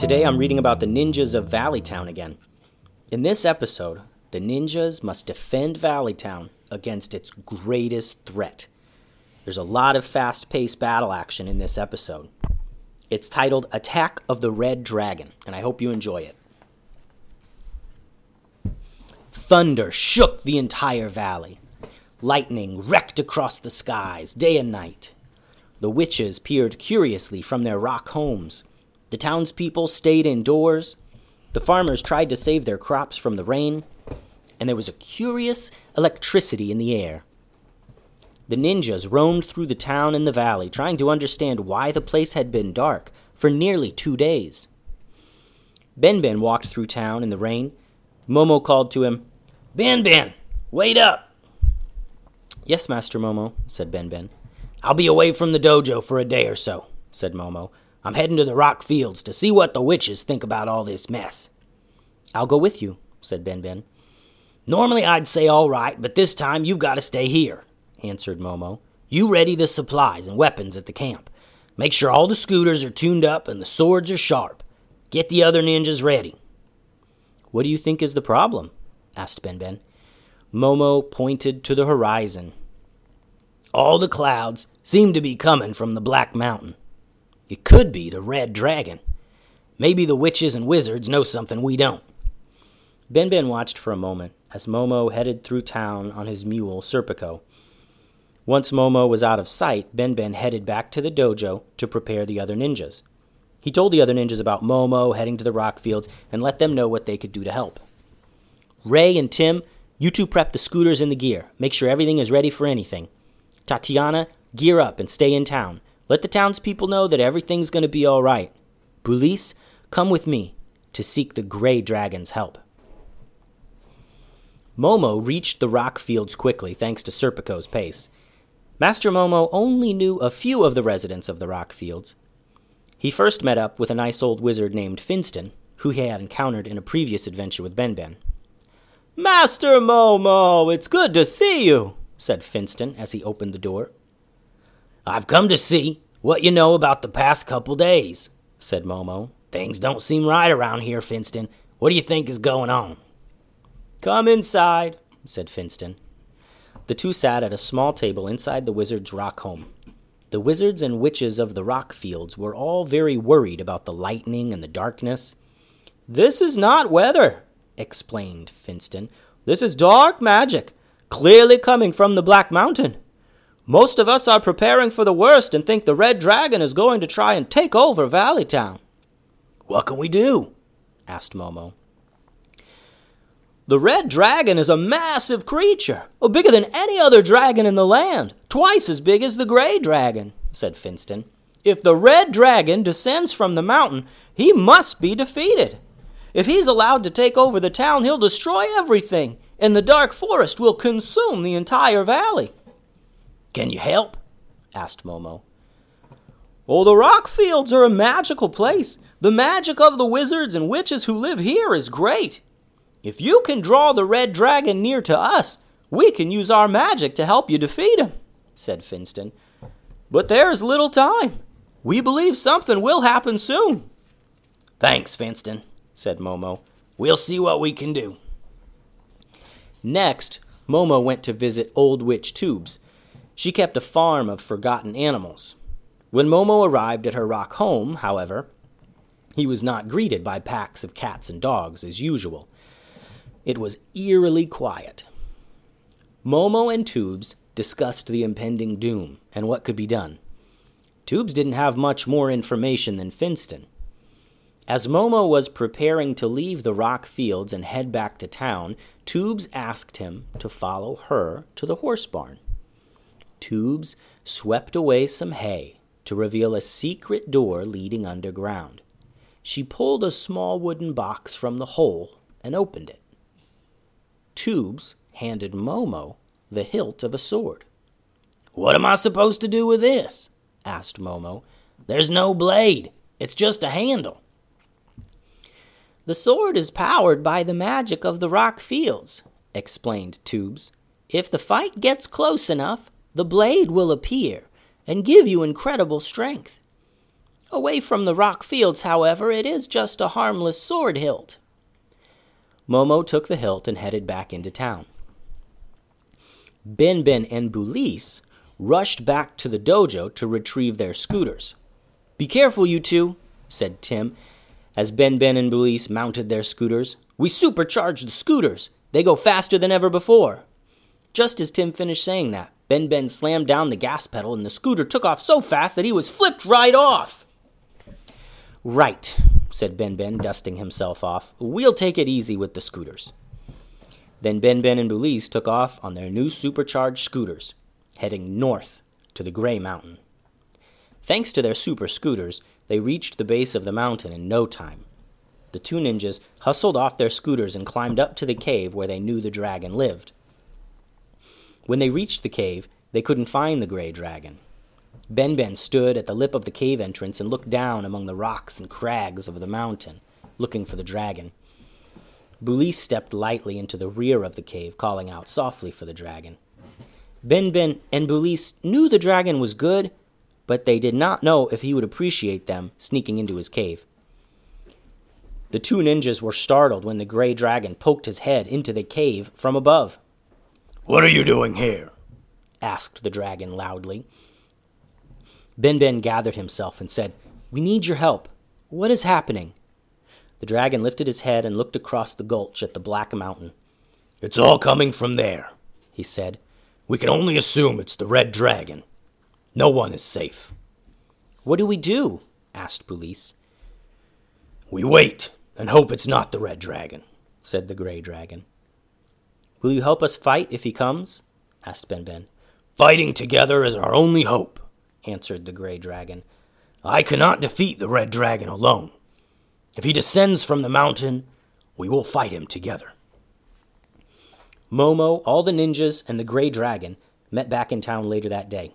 Today I'm reading about the ninjas of Valleytown again. In this episode, the ninjas must defend Valleytown against its greatest threat. There's a lot of fast paced battle action in this episode. It's titled Attack of the Red Dragon, and I hope you enjoy it. Thunder shook the entire valley. Lightning wrecked across the skies day and night. The witches peered curiously from their rock homes. The townspeople stayed indoors. The farmers tried to save their crops from the rain. And there was a curious electricity in the air. The ninjas roamed through the town and the valley, trying to understand why the place had been dark for nearly two days. Ben Ben walked through town in the rain. Momo called to him, Ben Ben, wait up! Yes, Master Momo, said Ben Ben. I'll be away from the dojo for a day or so, said Momo. I'm heading to the rock fields to see what the witches think about all this mess. I'll go with you, said Ben Ben. Normally I'd say all right, but this time you've got to stay here, answered Momo. You ready the supplies and weapons at the camp. Make sure all the scooters are tuned up and the swords are sharp. Get the other ninjas ready. What do you think is the problem? asked Ben Ben. Momo pointed to the horizon. All the clouds seem to be coming from the Black Mountain. It could be the Red Dragon. Maybe the witches and wizards know something we don't. Ben Ben watched for a moment as Momo headed through town on his mule, Serpico. Once Momo was out of sight, Ben Ben headed back to the dojo to prepare the other ninjas. He told the other ninjas about Momo heading to the rock fields and let them know what they could do to help. Ray and Tim, you two prep the scooters and the gear. Make sure everything is ready for anything. Tatiana, gear up and stay in town. Let the townspeople know that everything's going to be all right. Bulis, come with me to seek the Gray Dragon's help. Momo reached the rock fields quickly thanks to Serpico's pace. Master Momo only knew a few of the residents of the rock fields. He first met up with a nice old wizard named Finston, who he had encountered in a previous adventure with Ben Ben. Master Momo, it's good to see you, said Finston as he opened the door. I've come to see what you know about the past couple days, said Momo. Things don't seem right around here, Finston. What do you think is going on? Come inside, said Finston. The two sat at a small table inside the wizard's rock home. The wizards and witches of the rock fields were all very worried about the lightning and the darkness. This is not weather, explained Finston. This is dark magic clearly coming from the Black Mountain. Most of us are preparing for the worst and think the Red Dragon is going to try and take over Valleytown. What can we do? asked Momo. The Red Dragon is a massive creature, oh, bigger than any other dragon in the land, twice as big as the Gray Dragon, said Finston. If the Red Dragon descends from the mountain, he must be defeated. If he's allowed to take over the town, he'll destroy everything, and the dark forest will consume the entire valley. Can you help? asked Momo. Oh, the rock fields are a magical place. The magic of the wizards and witches who live here is great. If you can draw the red dragon near to us, we can use our magic to help you defeat him, said Finston. But there's little time. We believe something will happen soon. Thanks, Finston, said Momo. We'll see what we can do. Next, Momo went to visit Old Witch Tubes. She kept a farm of forgotten animals. When Momo arrived at her rock home, however, he was not greeted by packs of cats and dogs as usual. It was eerily quiet. Momo and Tubes discussed the impending doom and what could be done. Tubes didn't have much more information than Finston. As Momo was preparing to leave the rock fields and head back to town, Tubes asked him to follow her to the horse barn. Tubes swept away some hay to reveal a secret door leading underground. She pulled a small wooden box from the hole and opened it. Tubes handed Momo the hilt of a sword. What am I supposed to do with this? asked Momo. There's no blade, it's just a handle. The sword is powered by the magic of the rock fields, explained Tubes. If the fight gets close enough, the blade will appear and give you incredible strength. Away from the rock fields, however, it is just a harmless sword hilt. Momo took the hilt and headed back into town. Ben Ben and Bulis rushed back to the dojo to retrieve their scooters. Be careful, you two, said Tim, as Ben Ben and Bulis mounted their scooters. We supercharged the scooters. They go faster than ever before. Just as Tim finished saying that, Ben Ben slammed down the gas pedal and the scooter took off so fast that he was flipped right off. Right, said Ben Ben, dusting himself off. We'll take it easy with the scooters. Then Ben Ben and Bulis took off on their new supercharged scooters, heading north to the Gray Mountain. Thanks to their super scooters, they reached the base of the mountain in no time. The two ninjas hustled off their scooters and climbed up to the cave where they knew the dragon lived. When they reached the cave, they couldn't find the gray dragon. Ben Ben stood at the lip of the cave entrance and looked down among the rocks and crags of the mountain, looking for the dragon. Bulis stepped lightly into the rear of the cave, calling out softly for the dragon. Ben Ben and Bulis knew the dragon was good, but they did not know if he would appreciate them sneaking into his cave. The two ninjas were startled when the gray dragon poked his head into the cave from above. What are you doing here? asked the dragon loudly. Ben Ben gathered himself and said, We need your help. What is happening? The dragon lifted his head and looked across the gulch at the black mountain. It's all coming from there, he said. We can only assume it's the red dragon. No one is safe. What do we do? asked Bulis. We wait and hope it's not the red dragon, said the gray dragon. Will you help us fight if he comes? asked Ben Ben. Fighting together is our only hope, answered the gray dragon. I cannot defeat the red dragon alone. If he descends from the mountain, we will fight him together. Momo, all the ninjas, and the gray dragon met back in town later that day.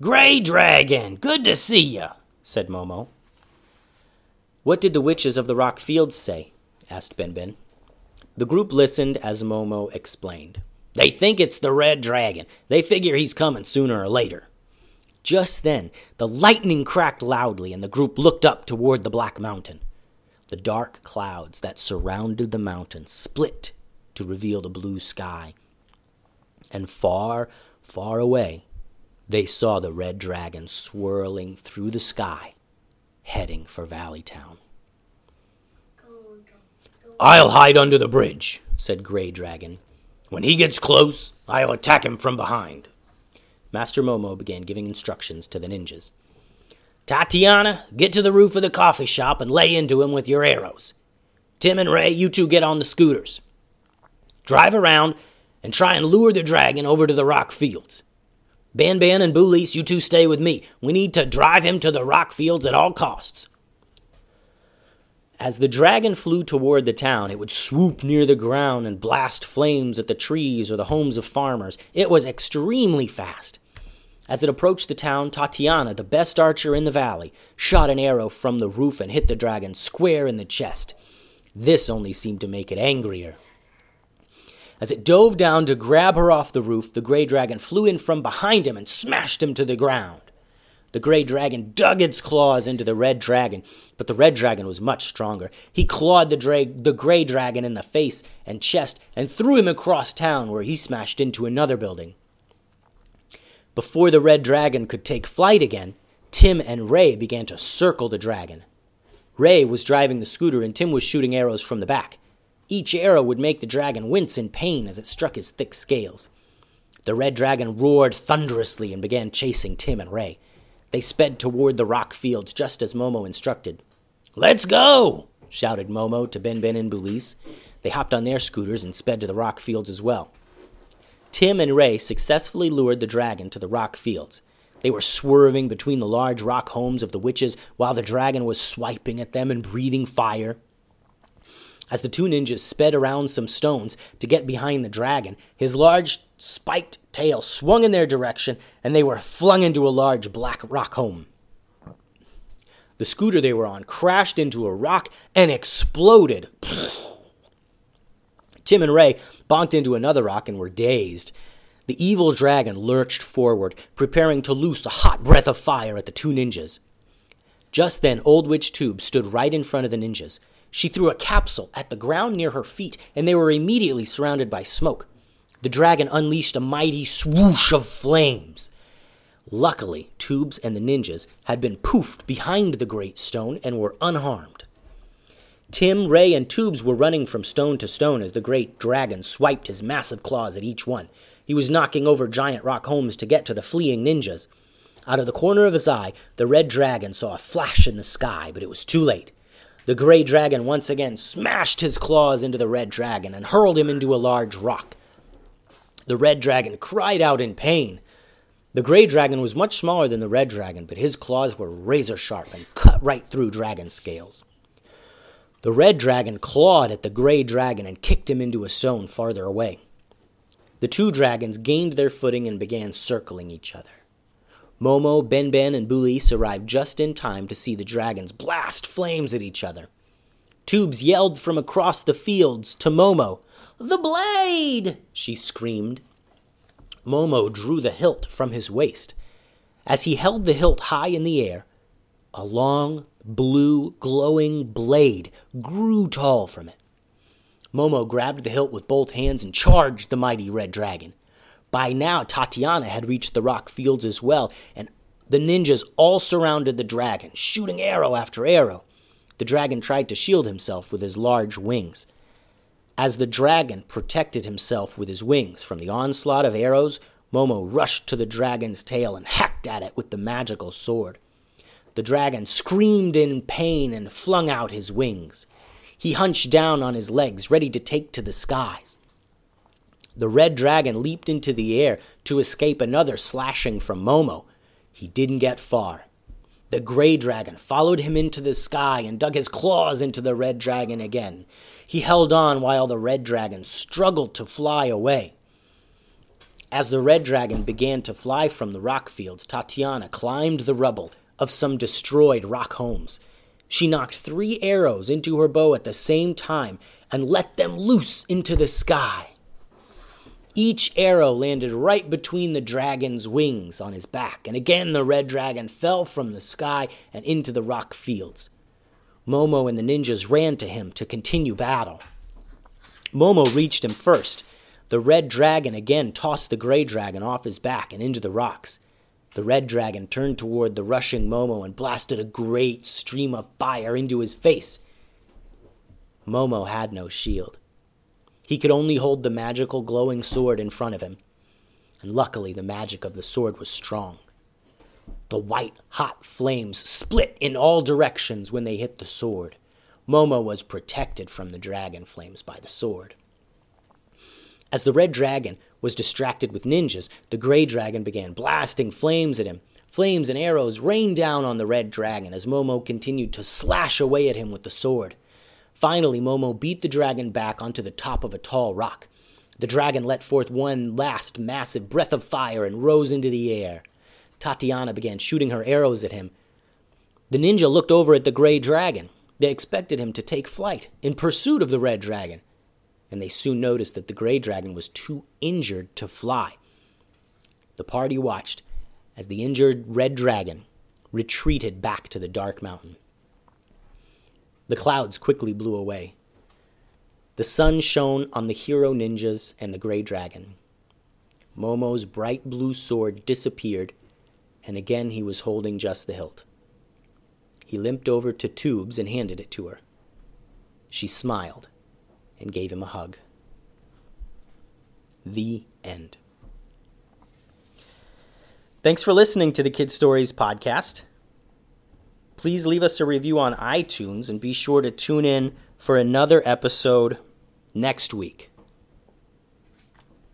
Gray Dragon, good to see you, said Momo. What did the witches of the rock fields say? asked Ben Ben. The group listened as Momo explained. They think it's the red dragon. They figure he's coming sooner or later. Just then, the lightning cracked loudly, and the group looked up toward the black mountain. The dark clouds that surrounded the mountain split to reveal the blue sky. And far, far away, they saw the red dragon swirling through the sky, heading for Valleytown. I'll hide under the bridge, said Gray Dragon. When he gets close, I'll attack him from behind. Master Momo began giving instructions to the ninjas. Tatiana, get to the roof of the coffee shop and lay into him with your arrows. Tim and Ray, you two get on the scooters. Drive around and try and lure the dragon over to the rock fields. Ben Ben and Bulis, you two stay with me. We need to drive him to the rock fields at all costs. As the dragon flew toward the town, it would swoop near the ground and blast flames at the trees or the homes of farmers. It was extremely fast. As it approached the town, Tatiana, the best archer in the valley, shot an arrow from the roof and hit the dragon square in the chest. This only seemed to make it angrier. As it dove down to grab her off the roof, the gray dragon flew in from behind him and smashed him to the ground. The gray dragon dug its claws into the red dragon, but the red dragon was much stronger. He clawed the, dra- the gray dragon in the face and chest and threw him across town, where he smashed into another building. Before the red dragon could take flight again, Tim and Ray began to circle the dragon. Ray was driving the scooter and Tim was shooting arrows from the back. Each arrow would make the dragon wince in pain as it struck his thick scales. The red dragon roared thunderously and began chasing Tim and Ray. They sped toward the rock fields just as Momo instructed. Let's go! shouted Momo to Ben Ben and Bulis. They hopped on their scooters and sped to the rock fields as well. Tim and Ray successfully lured the dragon to the rock fields. They were swerving between the large rock homes of the witches while the dragon was swiping at them and breathing fire. As the two ninjas sped around some stones to get behind the dragon, his large spiked tail swung in their direction and they were flung into a large black rock home. The scooter they were on crashed into a rock and exploded. Tim and Ray bonked into another rock and were dazed. The evil dragon lurched forward, preparing to loose a hot breath of fire at the two ninjas. Just then, Old Witch Tube stood right in front of the ninjas. She threw a capsule at the ground near her feet, and they were immediately surrounded by smoke. The dragon unleashed a mighty swoosh of flames. Luckily, Tubes and the ninjas had been poofed behind the great stone and were unharmed. Tim, Ray, and Tubes were running from stone to stone as the great dragon swiped his massive claws at each one. He was knocking over giant rock homes to get to the fleeing ninjas. Out of the corner of his eye, the red dragon saw a flash in the sky, but it was too late. The gray dragon once again smashed his claws into the red dragon and hurled him into a large rock. The red dragon cried out in pain. The gray dragon was much smaller than the red dragon, but his claws were razor sharp and cut right through dragon scales. The red dragon clawed at the gray dragon and kicked him into a stone farther away. The two dragons gained their footing and began circling each other. Momo, Ben Ben, and Bulis arrived just in time to see the dragons blast flames at each other. Tubes yelled from across the fields to Momo. The blade! she screamed. Momo drew the hilt from his waist. As he held the hilt high in the air, a long, blue, glowing blade grew tall from it. Momo grabbed the hilt with both hands and charged the mighty red dragon. By now, Tatiana had reached the rock fields as well, and the ninjas all surrounded the dragon, shooting arrow after arrow. The dragon tried to shield himself with his large wings. As the dragon protected himself with his wings from the onslaught of arrows, Momo rushed to the dragon's tail and hacked at it with the magical sword. The dragon screamed in pain and flung out his wings. He hunched down on his legs, ready to take to the skies. The red dragon leaped into the air to escape another slashing from Momo. He didn't get far. The gray dragon followed him into the sky and dug his claws into the red dragon again. He held on while the red dragon struggled to fly away. As the red dragon began to fly from the rock fields, Tatiana climbed the rubble of some destroyed rock homes. She nocked three arrows into her bow at the same time and let them loose into the sky. Each arrow landed right between the dragon's wings on his back, and again the red dragon fell from the sky and into the rock fields. Momo and the ninjas ran to him to continue battle. Momo reached him first. The red dragon again tossed the gray dragon off his back and into the rocks. The red dragon turned toward the rushing Momo and blasted a great stream of fire into his face. Momo had no shield. He could only hold the magical glowing sword in front of him, and luckily the magic of the sword was strong. The white, hot flames split in all directions when they hit the sword. Momo was protected from the dragon flames by the sword. As the red dragon was distracted with ninjas, the gray dragon began blasting flames at him. Flames and arrows rained down on the red dragon as Momo continued to slash away at him with the sword. Finally, Momo beat the dragon back onto the top of a tall rock. The dragon let forth one last massive breath of fire and rose into the air. Tatiana began shooting her arrows at him. The ninja looked over at the gray dragon. They expected him to take flight in pursuit of the red dragon, and they soon noticed that the gray dragon was too injured to fly. The party watched as the injured red dragon retreated back to the dark mountain. The clouds quickly blew away. The sun shone on the hero ninjas and the gray dragon. Momo's bright blue sword disappeared, and again he was holding just the hilt. He limped over to Tubes and handed it to her. She smiled and gave him a hug. The end. Thanks for listening to the Kid Stories podcast. Please leave us a review on iTunes and be sure to tune in for another episode next week.